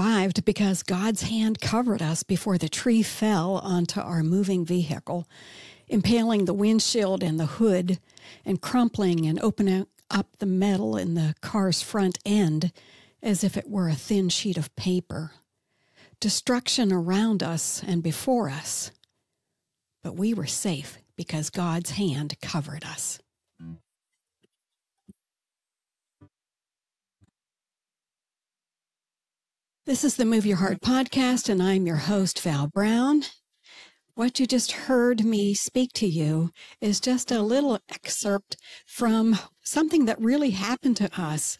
survived because God's hand covered us before the tree fell onto our moving vehicle, impaling the windshield and the hood, and crumpling and opening up the metal in the car's front end as if it were a thin sheet of paper. Destruction around us and before us. But we were safe because God's hand covered us. This is the Move Your Heart podcast, and I'm your host, Val Brown. What you just heard me speak to you is just a little excerpt from something that really happened to us.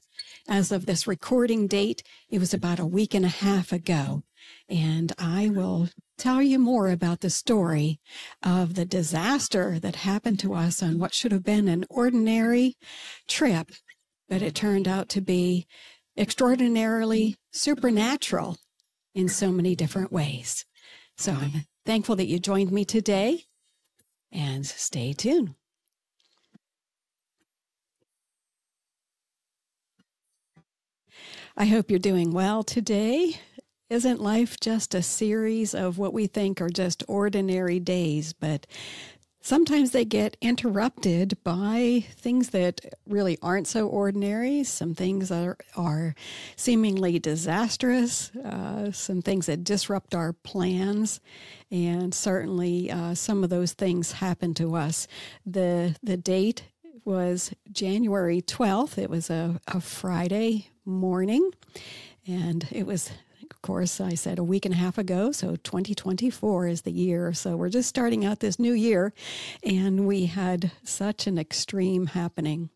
As of this recording date, it was about a week and a half ago. And I will tell you more about the story of the disaster that happened to us on what should have been an ordinary trip, but it turned out to be extraordinarily supernatural in so many different ways. So I'm Thankful that you joined me today and stay tuned. I hope you're doing well today. Isn't life just a series of what we think are just ordinary days? But Sometimes they get interrupted by things that really aren't so ordinary, some things that are, are seemingly disastrous, uh, some things that disrupt our plans, and certainly uh, some of those things happen to us. The, the date was January 12th, it was a, a Friday morning, and it was of course, I said a week and a half ago, so 2024 is the year. So we're just starting out this new year, and we had such an extreme happening.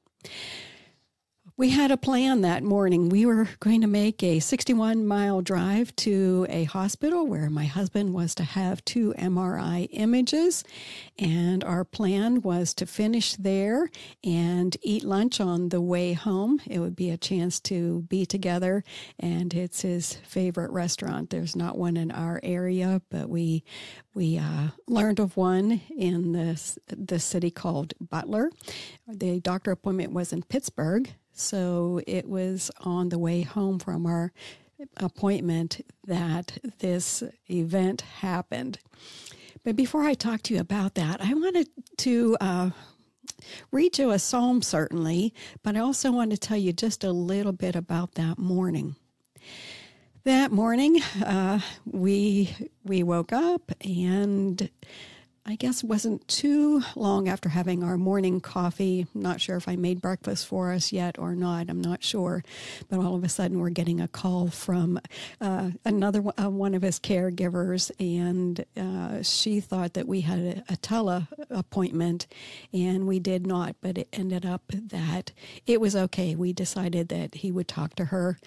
We had a plan that morning. We were going to make a 61 mile drive to a hospital where my husband was to have two MRI images. And our plan was to finish there and eat lunch on the way home. It would be a chance to be together. And it's his favorite restaurant. There's not one in our area, but we, we uh, learned of one in the, the city called Butler. The doctor appointment was in Pittsburgh so it was on the way home from our appointment that this event happened. But before I talk to you about that, I wanted to uh, read you a psalm, certainly, but I also want to tell you just a little bit about that morning. That morning, uh, we we woke up and I guess wasn't too long after having our morning coffee. Not sure if I made breakfast for us yet or not. I'm not sure. But all of a sudden, we're getting a call from uh, another uh, one of his caregivers, and uh, she thought that we had a, a tele appointment, and we did not. But it ended up that it was okay. We decided that he would talk to her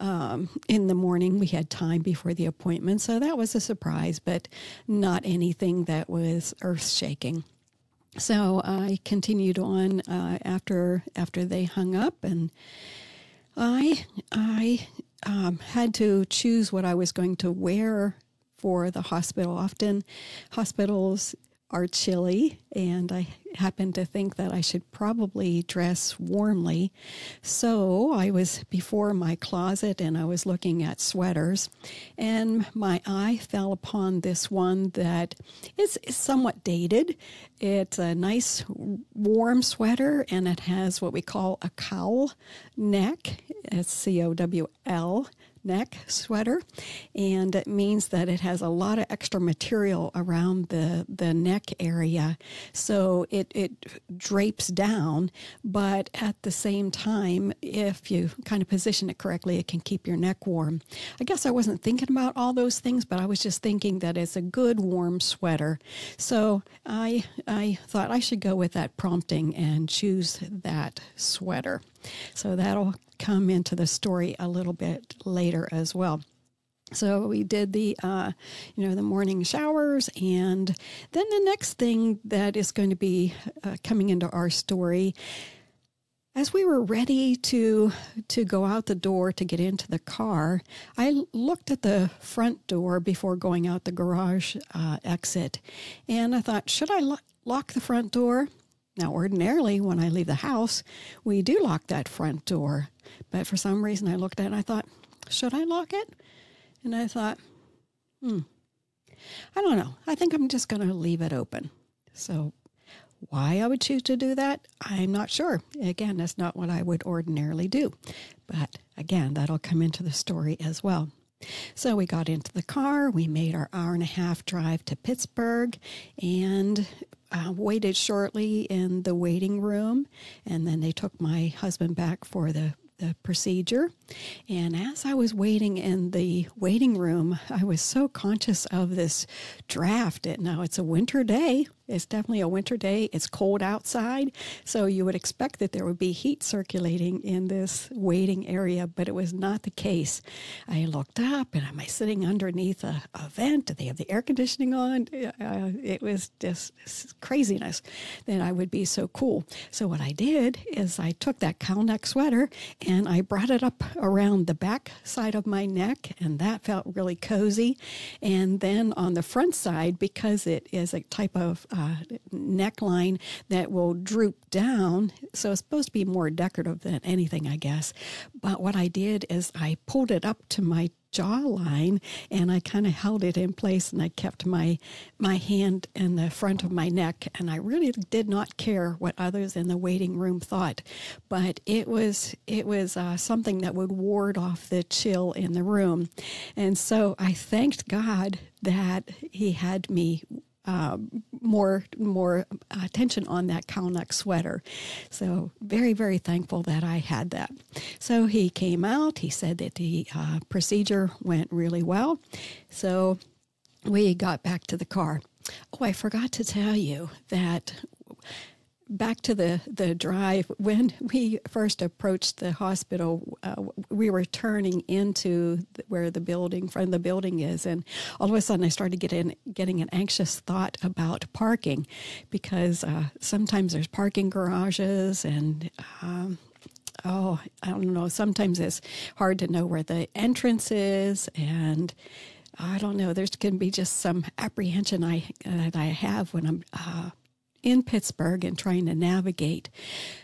um, in the morning. We had time before the appointment, so that was a surprise, but not anything that was earth shaking. So I continued on uh, after after they hung up, and I I um, had to choose what I was going to wear for the hospital. Often, hospitals are chilly, and I happened to think that I should probably dress warmly. So I was before my closet and I was looking at sweaters, and my eye fell upon this one that is, somewhat dated. It's a nice warm sweater, and it has what we call a cowl neck. It's C O W L neck sweater, and it means that it has a lot of extra material around the, the neck area. So it, it drapes down, but at the same time, if you kind of position it correctly, it can keep your neck warm. I guess I wasn't thinking about all those things, but I was just thinking that it's a good warm sweater. So I, I thought I should go with that prompting and choose that sweater. So that'll come into the story a little bit later as well. So we did the, uh, you know, the morning showers, and then the next thing that is going to be uh, coming into our story, as we were ready to to go out the door to get into the car, I looked at the front door before going out the garage uh, exit, and I thought, should I lo- lock the front door? Now, ordinarily, when I leave the house, we do lock that front door. But for some reason, I looked at it and I thought, should I lock it? And I thought, hmm, I don't know. I think I'm just going to leave it open. So, why I would choose to do that, I'm not sure. Again, that's not what I would ordinarily do. But again, that'll come into the story as well. So we got into the car, we made our hour and a half drive to Pittsburgh, and uh, waited shortly in the waiting room. And then they took my husband back for the the procedure. And as I was waiting in the waiting room, I was so conscious of this draft. Now, it's a winter day, it's definitely a winter day. It's cold outside, so you would expect that there would be heat circulating in this waiting area, but it was not the case. I looked up and am I sitting underneath a, a vent? Do they have the air conditioning on? Uh, it was just craziness that I would be so cool. So, what I did is I took that cowl neck sweater and I brought it up around the back side of my neck, and that felt really cozy. And then on the front side, because it is a type of uh, neckline that will droop down. So it's supposed to be more decorative than anything, I guess. But what I did is I pulled it up to my jawline and I kind of held it in place and I kept my my hand in the front of my neck and I really did not care what others in the waiting room thought. But it was it was uh, something that would ward off the chill in the room. And so I thanked God that he had me uh, more more attention on that cowl neck sweater. So very very thankful that I had that. So he came out. He said that the uh, procedure went really well. So we got back to the car. Oh, I forgot to tell you that back to the, the drive, when we first approached the hospital, uh, we were turning into where the building, from the building is, and all of a sudden I started getting getting an anxious thought about parking, because uh, sometimes there's parking garages and. Um, oh, I don't know. Sometimes it's hard to know where the entrance is, and I don't know. There's can be just some apprehension I that I have when I'm uh, in Pittsburgh and trying to navigate.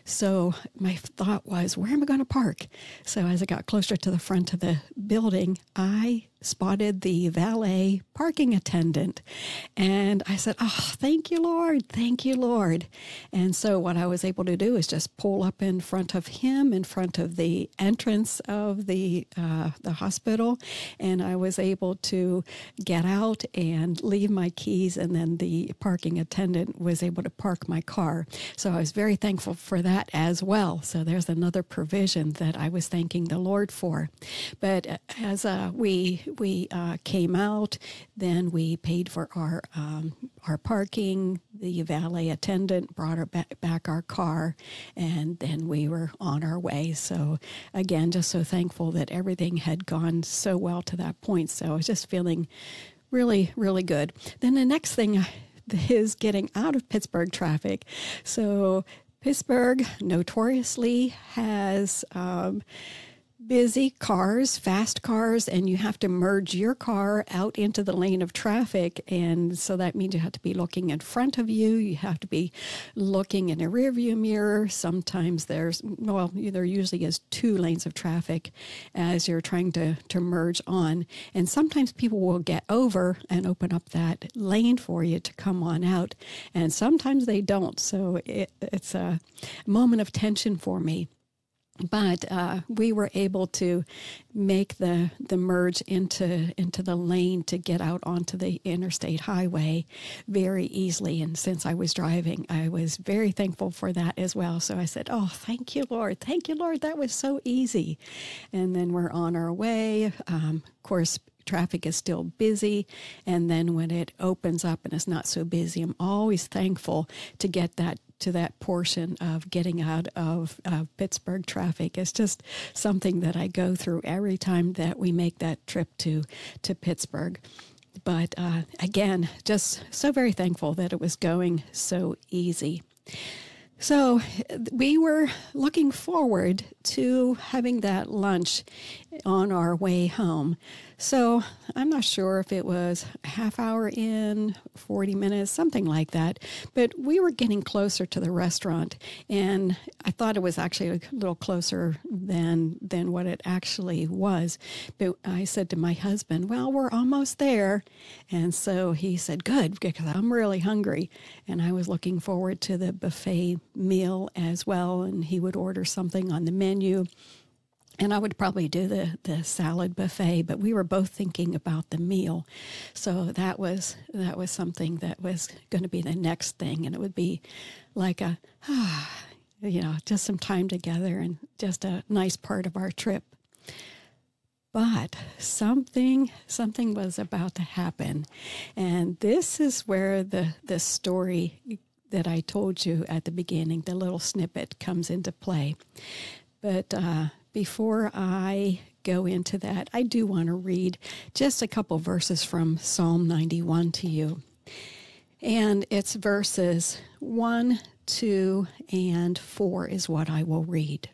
So my thought was, where am I going to park? So as I got closer to the front of the building, I spotted the valet parking attendant. And I said, Oh, thank you, Lord. Thank you, Lord. And so what I was able to do is just pull up in front of him, in front of the entrance of the, uh, the hospital. And I was able to get out and leave my keys. And then the parking attendant was able to park my car. So I was very thankful for that as well. So there's another provision that I was thanking the Lord for. But as uh, we we uh, came out. Then we paid for our um, our parking. The valet attendant brought our back, back our car, and then we were on our way. So again, just so thankful that everything had gone so well to that point. So I was just feeling really, really good. Then the next thing is getting out of Pittsburgh traffic. So Pittsburgh notoriously has. Um, busy cars, fast cars, and you have to merge your car out into the lane of traffic. And so that means you have to be looking in front of you. You have to be looking in a rearview mirror. Sometimes there's, well, there usually is two lanes of traffic as you're trying to, to merge on. And sometimes people will get over and open up that lane for you to come on out. And sometimes they don't. So it, it's a moment of tension for me but uh, we were able to make the the merge into into the lane to get out onto the interstate highway very easily. And since I was driving, I was very thankful for that as well. So I said, "Oh, thank you, Lord! Thank you, Lord! That was so easy." And then we're on our way. Um, of course, traffic is still busy. And then when it opens up and it's not so busy, I'm always thankful to get that to that portion of getting out of uh, Pittsburgh traffic. It's just something that I go through every time that we make that trip to to Pittsburgh. But uh, again, just so very thankful that it was going so easy. So we were looking forward to having that lunch on our way home. So I'm not sure if it was a half hour in, 40 minutes, something like that. But we were getting closer to the restaurant, and I thought it was actually a little closer than than what it actually was. But I said to my husband, "Well, we're almost there," and so he said, "Good, because I'm really hungry." And I was looking forward to the buffet meal as well, and he would order something on the menu and I would probably do the, the salad buffet, but we were both thinking about the meal. So that was that was something that was going to be the next thing, and it would be like a, ah, you know, just some time together and just a nice part of our trip. But something something was about to happen, and this is where the the story that I told you at the beginning, the little snippet, comes into play. But uh, before I go into that, I do want to read just a couple verses from Psalm 91 to you. And it's verses 1, 2, and 4 is what I will read.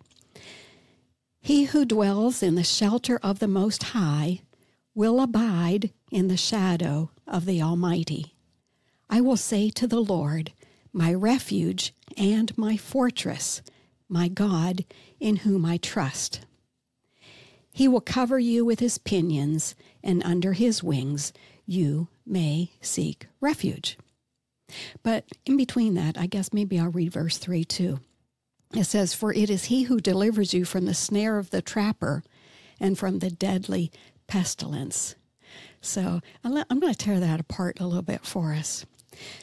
He who dwells in the shelter of the Most High will abide in the shadow of the Almighty. I will say to the Lord, my refuge and my fortress, my God, in whom I trust. He will cover you with his pinions, and under his wings you may seek refuge. But in between that, I guess maybe I'll read verse 3 too. It says, For it is he who delivers you from the snare of the trapper and from the deadly pestilence. So I'm going to tear that apart a little bit for us.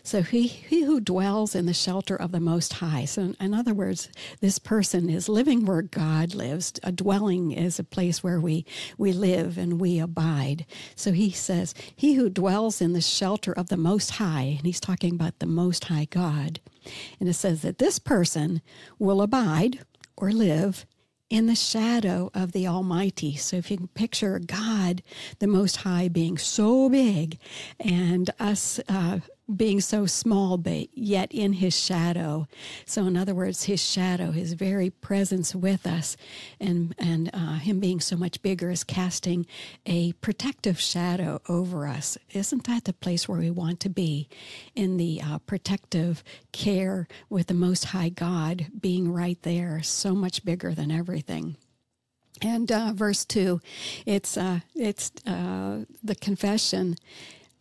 So he, he who dwells in the shelter of the Most High. So in other words, this person is living where God lives. A dwelling is a place where we, we live and we abide. So he says, he who dwells in the shelter of the Most High, and he's talking about the Most High God. And it says that this person will abide or live in the shadow of the Almighty. So if you can picture God, the Most High, being so big and us uh, being so small, but yet in his shadow. So, in other words, his shadow, his very presence with us, and, and uh, him being so much bigger is casting a protective shadow over us. Isn't that the place where we want to be? In the uh, protective care with the Most High God being right there, so much bigger than everything. And uh, verse two, it's uh, it's uh, the confession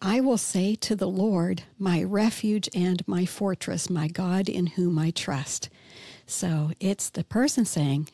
I will say to the Lord, my refuge and my fortress, my God in whom I trust. So it's the person saying,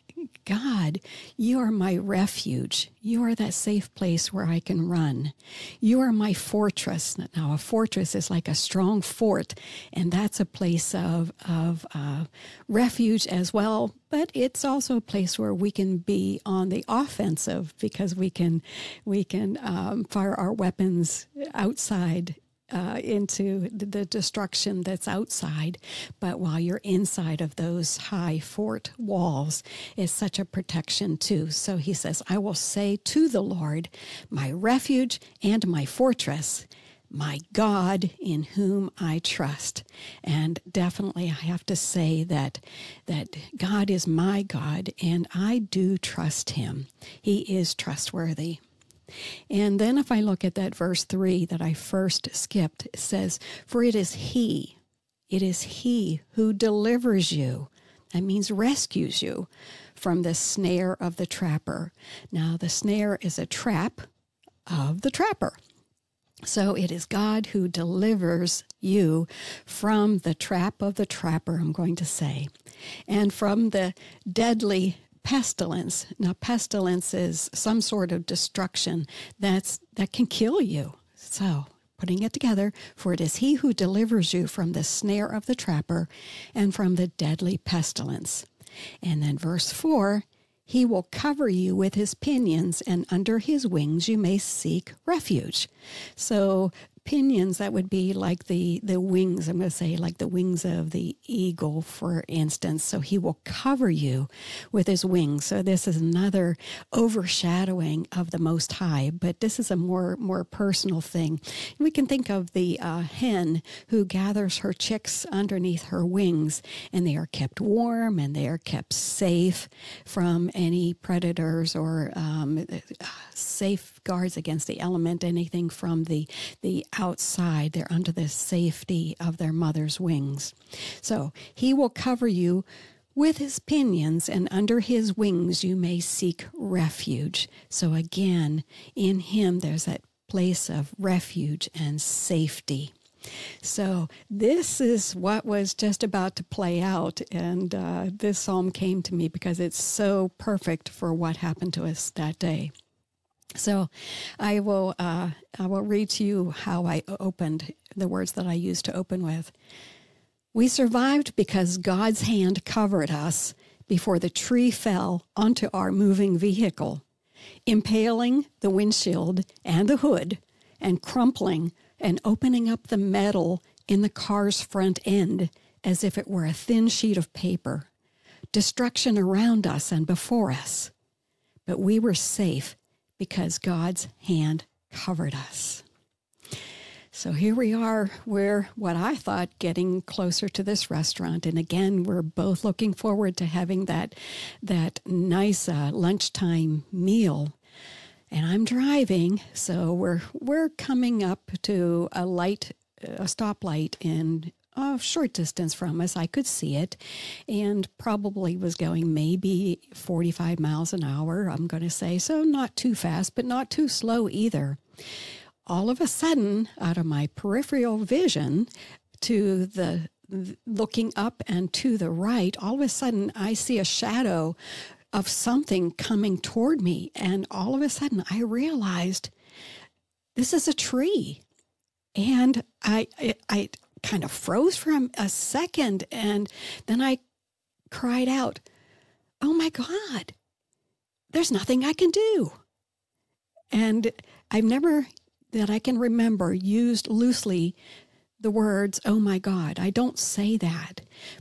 God, you are my refuge. You are that safe place where I can run. You are my fortress. Now, a fortress is like a strong fort, and that's a place of, of uh, refuge as well. But it's also a place where we can be on the offensive because we can we can um, fire our weapons outside uh, into the destruction that's outside. But while you're inside of those high fort walls, is such a protection too. So he says, I will say to the Lord, my refuge and my fortress, my God in whom I trust. And definitely I have to say that that God is my God and I do trust him. He is trustworthy. And then if I look at that verse 3 that I first skipped, it says, For it is He, it is He who delivers you. That means rescues you from the snare of the trapper. Now, the snare is a trap of the trapper. So it is God who delivers you from the trap of the trapper, I'm going to say, and from the deadly pestilence. Now, pestilence is some sort of destruction that's that can kill you. So, putting it together, for it is he who delivers you from the snare of the trapper and from the deadly pestilence. And then verse 4 he will cover you with his pinions, and under his wings you may seek refuge. So pinions that would be like the the wings i'm going to say like the wings of the eagle for instance. So he will cover you with his wings. So this is another overshadowing of the most high but this is a more more personal thing. We can think of the uh, hen who gathers her chicks underneath her wings and they are kept warm and they are kept safe from any predators or um, safe guards against the element, anything from the, the outside. They're under the safety of their mother's wings. So he will cover you with his pinions, and under his wings you may seek refuge. So again, in him there's that place of refuge and safety. So, this is what was just about to play out. And uh, this psalm came to me because it's so perfect for what happened to us that day. So, I will, uh, I will read to you how I opened the words that I used to open with. We survived because God's hand covered us before the tree fell onto our moving vehicle, impaling the windshield and the hood and crumpling and opening up the metal in the car's front end as if it were a thin sheet of paper. Destruction around us and before us. But we were safe because God's hand covered us. So here we are. We're what I thought getting closer to this restaurant, and again, we're both looking forward to having that that nice uh, lunchtime meal. And I'm driving, so we're we're coming up to a light, a stoplight in a short distance from us. I could see it, and probably was going maybe 45 miles an hour. I'm going to say so, not too fast, but not too slow either all of a sudden, out of my peripheral vision to the looking up and to the right, all of a sudden I see a shadow of something coming toward me. And all of a sudden I realized this is a tree. And I, I, I kind of froze for a second. And then I cried out, Oh my God, there's nothing I can do. And I've never that I can remember used loosely the words, oh my God. I don't say that,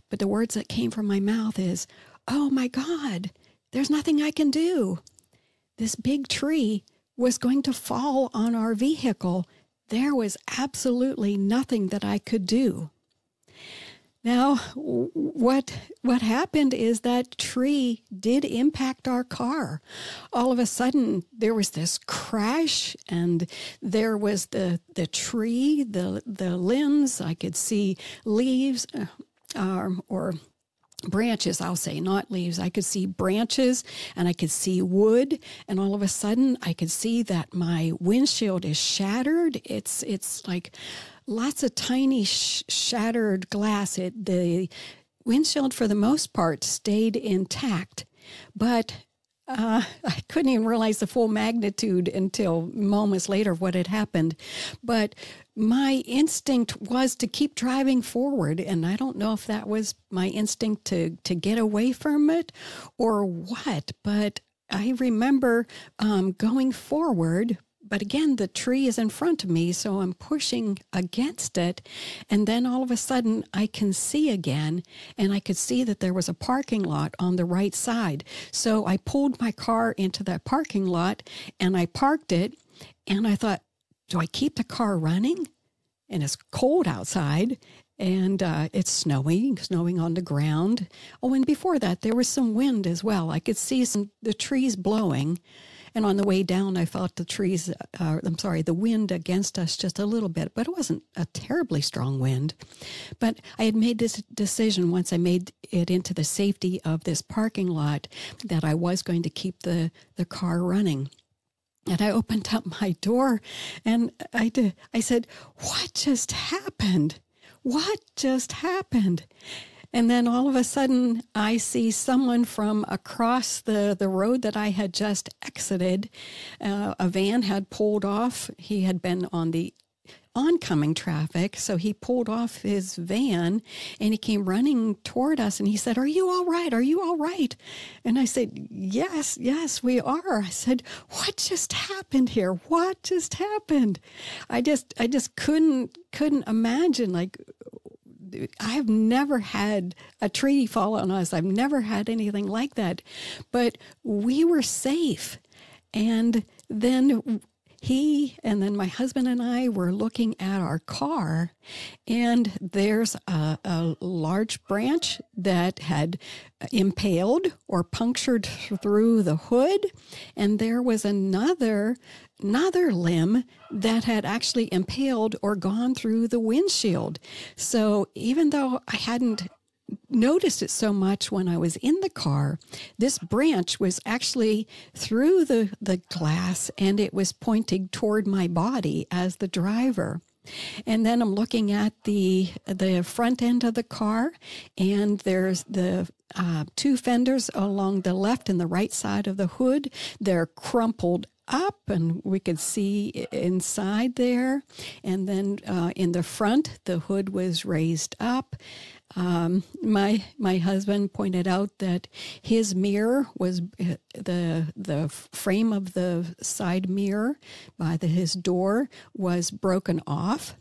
but the words that came from my mouth is, oh my God, there's nothing I can do. This big tree was going to fall on our vehicle. There was absolutely nothing that I could do. Now, what what happened is that tree did impact our car. All of a sudden, there was this crash, and there was the the tree, the the limbs. I could see leaves, uh, um, or branches, I'll say, not leaves. I could see branches and I could see wood and all of a sudden I could see that my windshield is shattered. It's it's like lots of tiny sh- shattered glass. It, the windshield, for the most part, stayed intact, but uh, I couldn't even realize the full magnitude until moments later of what had happened. But my instinct was to keep driving forward, and I don't know if that was my instinct to to get away from it or what. But I remember um, going forward, but again, the tree is in front of me, so I'm pushing against it. And then all of a sudden, I can see again, and I could see that there was a parking lot on the right side. So I pulled my car into that parking lot and I parked it. And I thought, do I keep the car running? And it's cold outside and uh, it's snowing, snowing on the ground. Oh, and before that, there was some wind as well. I could see some the trees blowing. And on the way down, I felt the trees, uh, I'm sorry, the wind against us just a little bit, but it wasn't a terribly strong wind. But I had made this decision once I made it into the safety of this parking lot that I was going to keep the, the car running. And I opened up my door and I did, I said, What just happened? What just happened? And then all of a sudden, I see someone from across the, the road that I had just exited. Uh, a van had pulled off. He had been on the oncoming traffic. So he pulled off his van and he came running toward us and he said, Are you all right? Are you all right? And I said, Yes, yes, we are. I said, What just happened here? What just happened? I just I just couldn't couldn't imagine like I've never had a tree fall on us. I've never had anything like that. But we were safe. And then he and then my husband and I were looking at our car, and there's a, a large branch that had impaled or punctured through the hood, and there was another another limb that had actually impaled or gone through the windshield. So even though I hadn't noticed it so much when I was in the car. This branch was actually through the, the glass and it was pointing toward my body as the driver. And then I'm looking at the the front end of the car, and there's the uh, two fenders along the left and the right side of the hood. They're crumpled up and we could see inside there and then uh, in the front the hood was raised up um, my my husband pointed out that his mirror was uh, the the frame of the side mirror by the, his door was broken off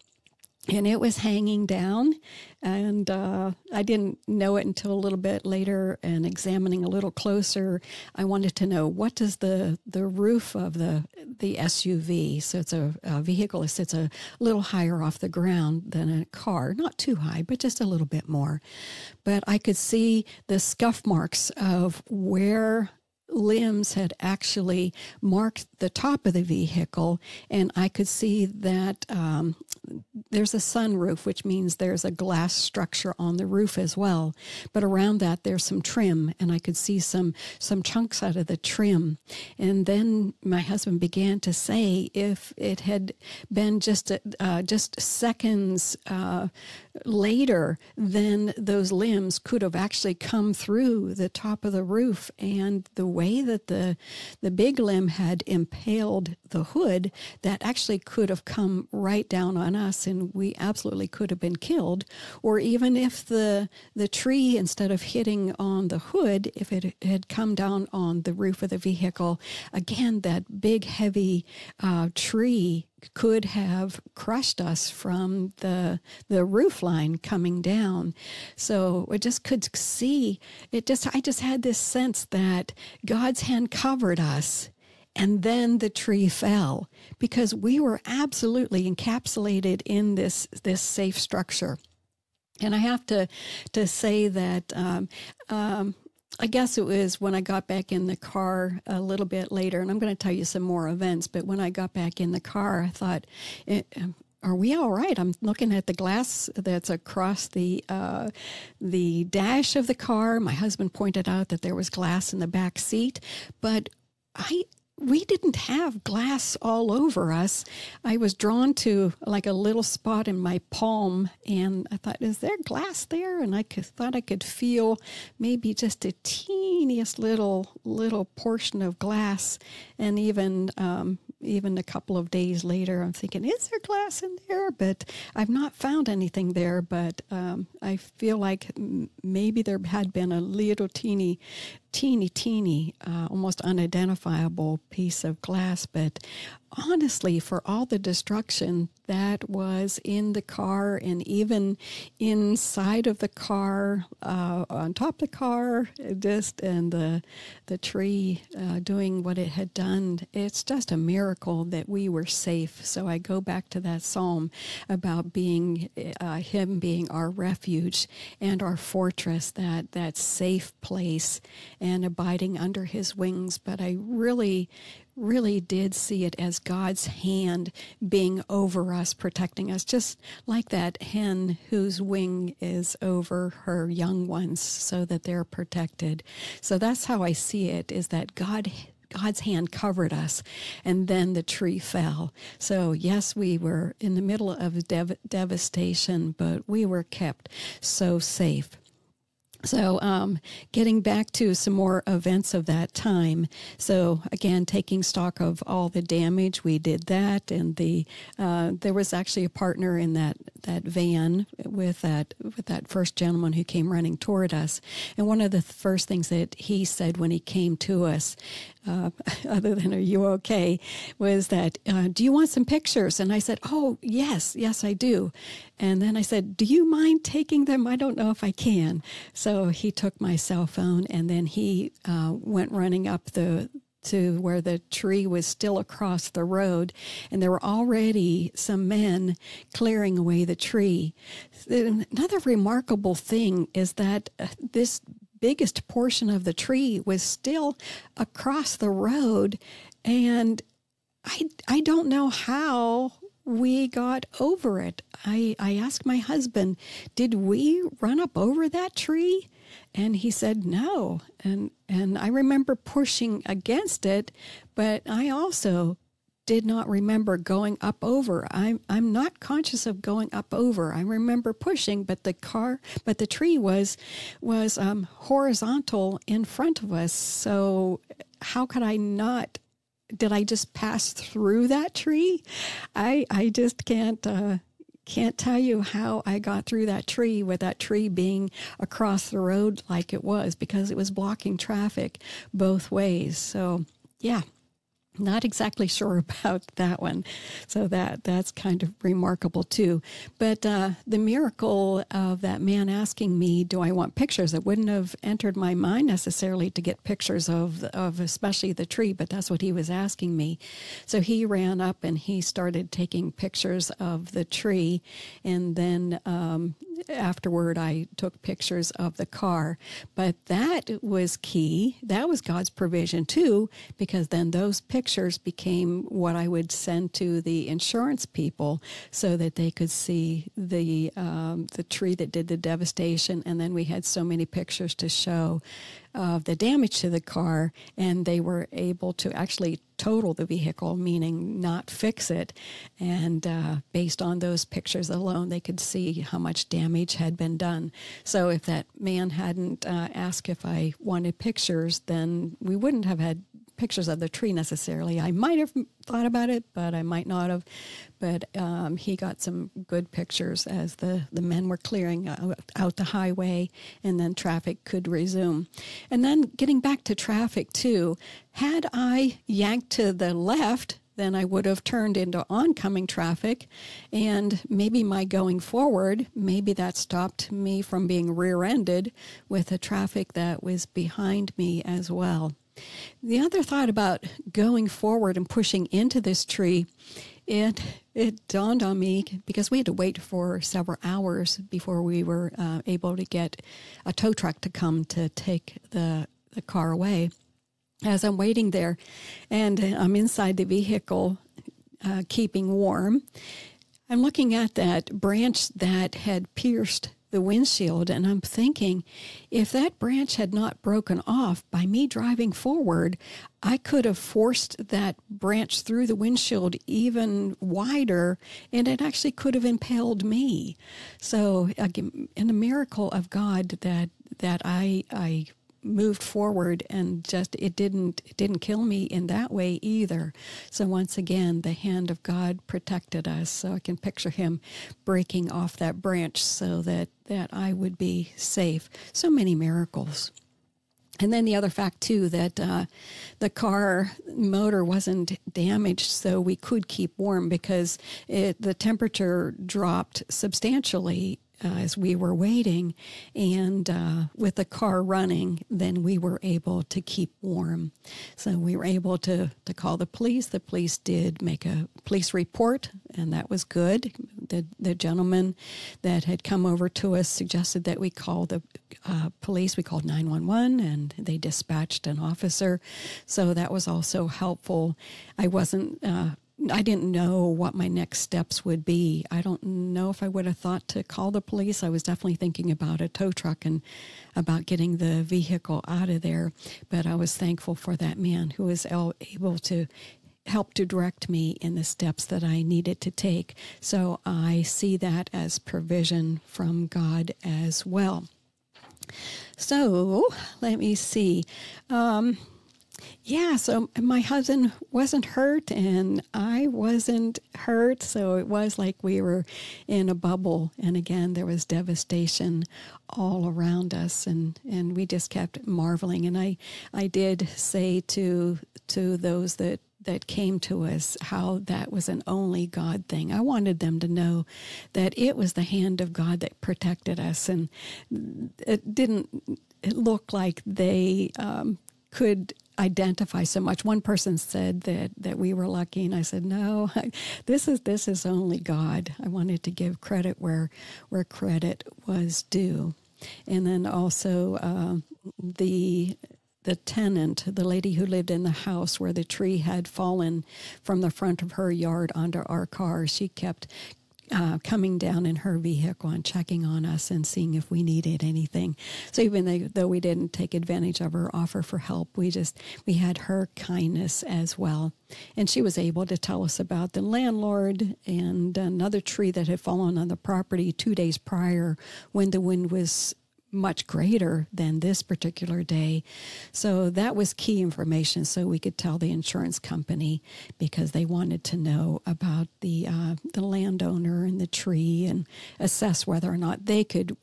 and it was hanging down. And uh, i didn't know it until a little bit later and examining a little closer i wanted to know what does the, the roof of the, the suv so it's a, a vehicle that sits a little higher off the ground than a car not too high but just a little bit more. But i could see the scuff marks of where limbs had actually marked the top of the vehicle, and I could see that um, there's a sunroof, which means there's a glass structure on the roof as well. But around that, there's some trim, and I could see some some chunks out of the trim. And then my husband began to say, if it had been just a, uh, just seconds uh, later, then those limbs could have actually come through the top of the roof, and the way that the the big limb had impaled the hood, that actually could have come right down on us, and we absolutely could have been killed. Or even if the the tree, instead of hitting on the hood, if it had come down on the roof of the vehicle, again that big heavy uh, tree could have crushed us from the the roof line coming down. So we just could see it just I just had this sense that God's hand covered us and then the tree fell because we were absolutely encapsulated in this this safe structure. And I have to to say that um, um, I guess it was when I got back in the car a little bit later, and I'm going to tell you some more events. But when I got back in the car, I thought, eh, "Are we all right?" I'm looking at the glass that's across the uh, the dash of the car. My husband pointed out that there was glass in the back seat, but I we didn't have glass all over us. I was drawn to like a little spot in my palm, and I thought, is there glass there? And I could, thought I could feel maybe just a teeniest little little portion of glass, and even um, even a couple of days later, I'm thinking, is there glass in there? But I've not found anything there. But um, I feel like maybe there had been a little teeny teeny, teeny, uh, almost unidentifiable piece of glass. But honestly, for all the destruction that was in the car and even inside of the car, uh, on top of the car, just and the the tree uh, doing what it had done, it's just a miracle that we were safe. So I go back to that psalm about being uh, Him being our refuge and our fortress, that that safe place, and abiding under His wings. But I really really did see it as God's hand being over us, protecting us, just like that hen whose wing is over her young ones so that they're protected. So that's how I see it is that God God's hand covered us, and then the tree fell. So, yes, we were in the middle of dev- devastation, but we were kept so safe. So, um, getting back to some more events of that time. So, again, taking stock of all the damage, we did that, and the uh, there was actually a partner in that that van with that with that first gentleman who came running toward us. And one of the first things that he said when he came to us uh, other than "Are you okay?" was that, uh, "Do you want some pictures?" And I said, "Oh, yes, yes, I do." And then I said, "Do you mind taking them? I don't know if I can." So he took my cell phone, and then he uh, went running up the to where the tree was still across the road, and there were already some men clearing away the tree. Another remarkable thing is that uh, this biggest portion of the tree was still across the road, and I I don't know how we got over it. I, I asked my husband, did we run up over that tree? And he said no. And and I remember pushing against it, but I also did not remember going up over. I'm I'm not conscious of going up over. I remember pushing, but the car, but the tree was was um, horizontal in front of us. So how could I not? Did I just pass through that tree? I I just can't. Uh, can't tell you how I got through that tree with that tree being across the road like it was because it was blocking traffic both ways. So, yeah, not exactly sure about that one. So that that's kind of remarkable too. But uh, the miracle of that man asking me do i want pictures? It wouldn't have entered my mind necessarily to get pictures of of especially the tree but that's what he was asking me. So he ran up and he started taking pictures of the tree and then um, afterward, I took pictures of the car. But that was key. That was God's provision too, because then those pictures became what I would send to the insurance people so that they could see the um, the tree that did the devastation. And then we had so many pictures to show of the damage to the car, and they were able to actually total the vehicle, meaning not fix it. And uh, based on those pictures alone, they could see how much damage had been done. So if that man hadn't uh, asked if I wanted pictures, then we wouldn't have had pictures of the tree necessarily. I might have thought about it, but I might not have. But um, he got some good pictures as the, the men were clearing out, out the highway and then traffic could resume. And then getting back to traffic, too, had I yanked to the left, then I would have turned into oncoming traffic. And maybe my going forward, maybe that stopped me from being rear ended with the traffic that was behind me as well. The other thought about going forward and pushing into this tree, it it dawned on me because we had to wait for several hours before we were uh, able to get a tow truck to come to take the the car away. As I'm waiting there, and I'm inside the vehicle, uh, keeping warm, I'm looking at that branch that had pierced the windshield. And I'm thinking, if that branch had not broken off by me driving forward, I could have forced that branch through the windshield even wider, and it actually could have impaled me. So, again, in a miracle of God that that I I moved forward and just it didn't it didn't kill me in that way either. So once again the hand of god protected us. So i can picture him breaking off that branch so that that i would be safe. So many miracles. And then the other fact too that uh, the car motor wasn't damaged, so we could keep warm because it, the temperature dropped substantially uh, as we were waiting. And uh, with the car running, then we were able to keep warm. So we were able to, to call the police. The police did make a police report, and that was good. The, the gentleman that had come over to us suggested that we call the uh, police. We called 911 and they dispatched an officer. So that was also helpful. I wasn't uh, I didn't know what my next steps would be. I don't know if I would have thought to call the police. I was definitely thinking about a tow truck and about getting the vehicle out of there. But I was thankful for that man who was able to help to direct me in the steps that I needed to take. So I see that as provision from God as well. So let me see. Um, yeah, so my husband wasn't hurt and I wasn't hurt. So it was like we were in a bubble. And again, there was devastation all around us and, and we just kept marveling. And I, I did say to, to those that that came to us how that was an only God thing. I wanted them to know that it was the hand of God that protected us, and it didn't look like they um, could identify so much. One person said that that we were lucky, and I said, no, this is this is only God. I wanted to give credit where where credit was due, and then also uh, the the tenant, the lady who lived in the house where the tree had fallen from the front of her yard onto our car, she kept uh, coming down in her vehicle and checking on us and seeing if we needed anything. So even though, though we didn't take advantage of her offer for help, we just we had her kindness as well, and she was able to tell us about the landlord and another tree that had fallen on the property two days prior when the wind was much greater than this particular day. So that was key information so we could tell the insurance company because they wanted to know about the uh, the landowner and the tree and assess whether or not they could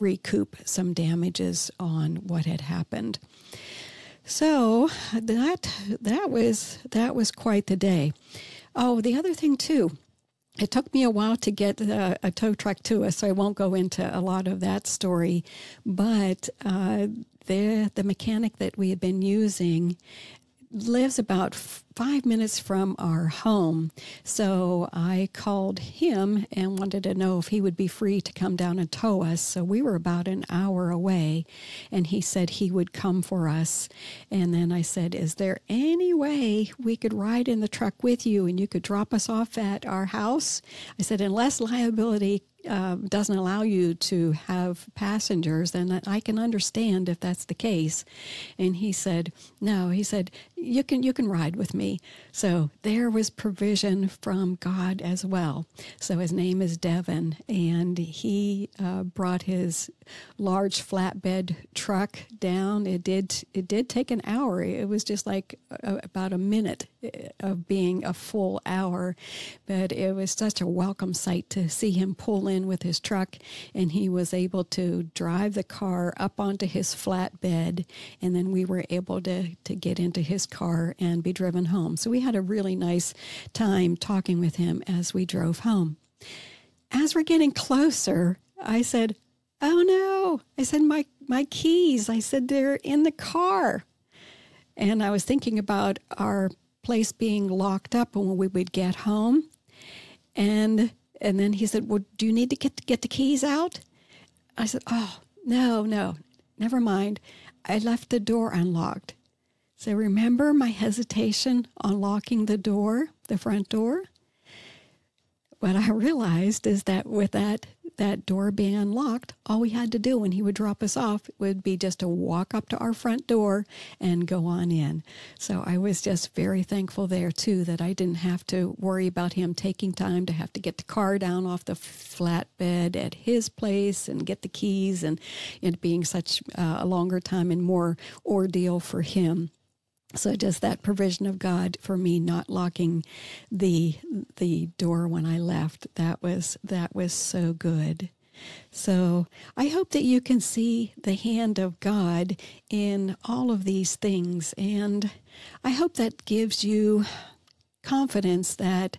recoup some damages on what had happened. So that that was that was quite the day. Oh, the other thing too it took me a while to get a, a, tow truck to us, so I won't go into a lot of that story. But uh, the the mechanic that we had been using lives about five minutes from our home. So I called him and wanted to know if he would be free to come down and tow us. So we were about an hour away, and he said he would come for us. And then I said, Is there any way we could ride in the truck with you and you could drop us off at our house? I said, Unless liability uh, doesn't allow you to have passengers, then I can understand if that's the case. And he said, no, he said, you can, you can ride with me. So there was provision from God as well. So his name is Devin, and he uh, brought his large flatbed truck down. It did, it did take an hour. It was just like a, about a minute uh, of being a full hour, but it was such a welcome sight to see him pull in with his truck and he was able to drive the car up onto his flatbed and then we were able to to get into his car and be driven home. So we had a really nice time talking with him as we drove home. As we're getting closer, I said, "Oh no." I said my my keys. I said they're in the car. And I was thinking about our place being locked up when we would get home. And and then he said, Well, do you need to get, get the keys out? I said, Oh, no, no, never mind. I left the door unlocked. So remember my hesitation on locking the door, the front door? What I realized is that with that that door being unlocked, all we had to do when he would drop us off would be just to walk up to our front door and go on in. So I was just very thankful there too that I didn't have to worry about him taking time to have to get the car down off the flatbed at his place and get the keys and it being such uh, a longer time and more ordeal for him. So just that provision of God for me not locking the the door when I left that was that was so good. So I hope that you can see the hand of God in all of these things and I hope that gives you confidence that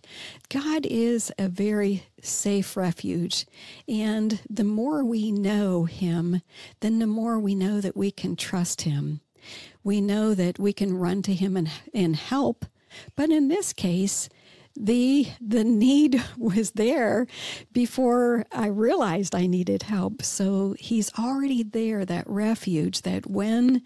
God is a very safe refuge. And the more we know Him, then the more we know that we can trust Him we know that we can run to him and, and help. But in this case, the the need was there before I realized I needed help. So he's already there, that refuge that when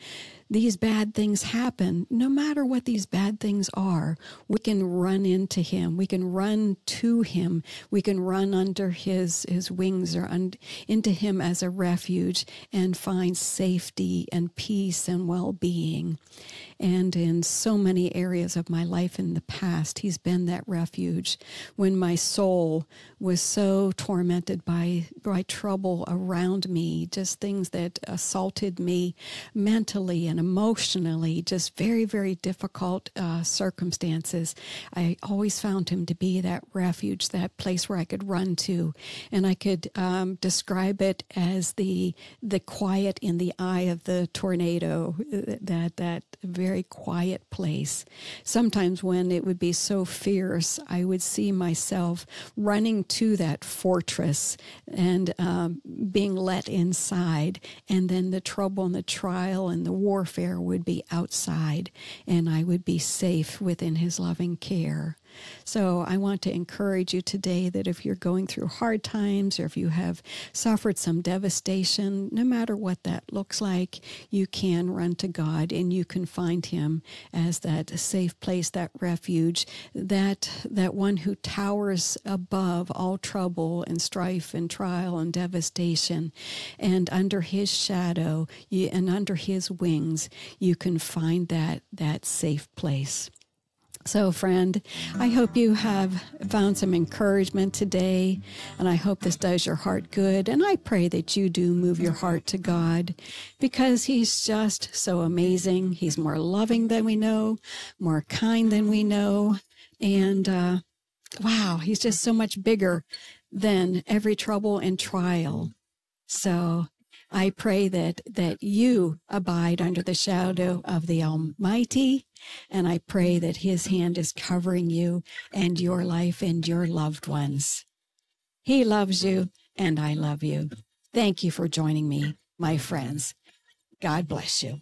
these bad things happen, no matter what these bad things are, we can run into him. We can run to him. We can run under his, his wings or un, into him as a refuge and find safety and peace and well being. And in so many areas of my life in the past, he's been that refuge. When my soul was so tormented by, by trouble around me, just things that assaulted me mentally and emotionally, just very, very difficult uh, circumstances. I always found him to be that refuge, that place where I could run to, and I could um, describe it as the the quiet in the eye of the tornado. Uh, that that very quiet place. Sometimes when it would be so fierce, I would see myself running to that fortress and um, being let inside, and then the trouble and the trial and the warfare warfare would be outside and I would be safe within his loving care. So I want to encourage you today that if you're going through hard times or if you have suffered some devastation, no matter what that looks like, you can run to God and you can find him as that safe place, that refuge, that that one who towers above all trouble and strife and trial and devastation. And under his shadow and under his wings, you can find that that safe place. So, friend, I hope you have found some encouragement today, and I hope this does your heart good. And I pray that you do move your heart to God because He's just so amazing. He's more loving than we know, more kind than we know. And uh, wow, He's just so much bigger than every trouble and trial. So, I pray that, that you abide under the shadow of the Almighty. And I pray that his hand is covering you and your life and your loved ones. He loves you and I love you. Thank you for joining me, my friends. God bless you.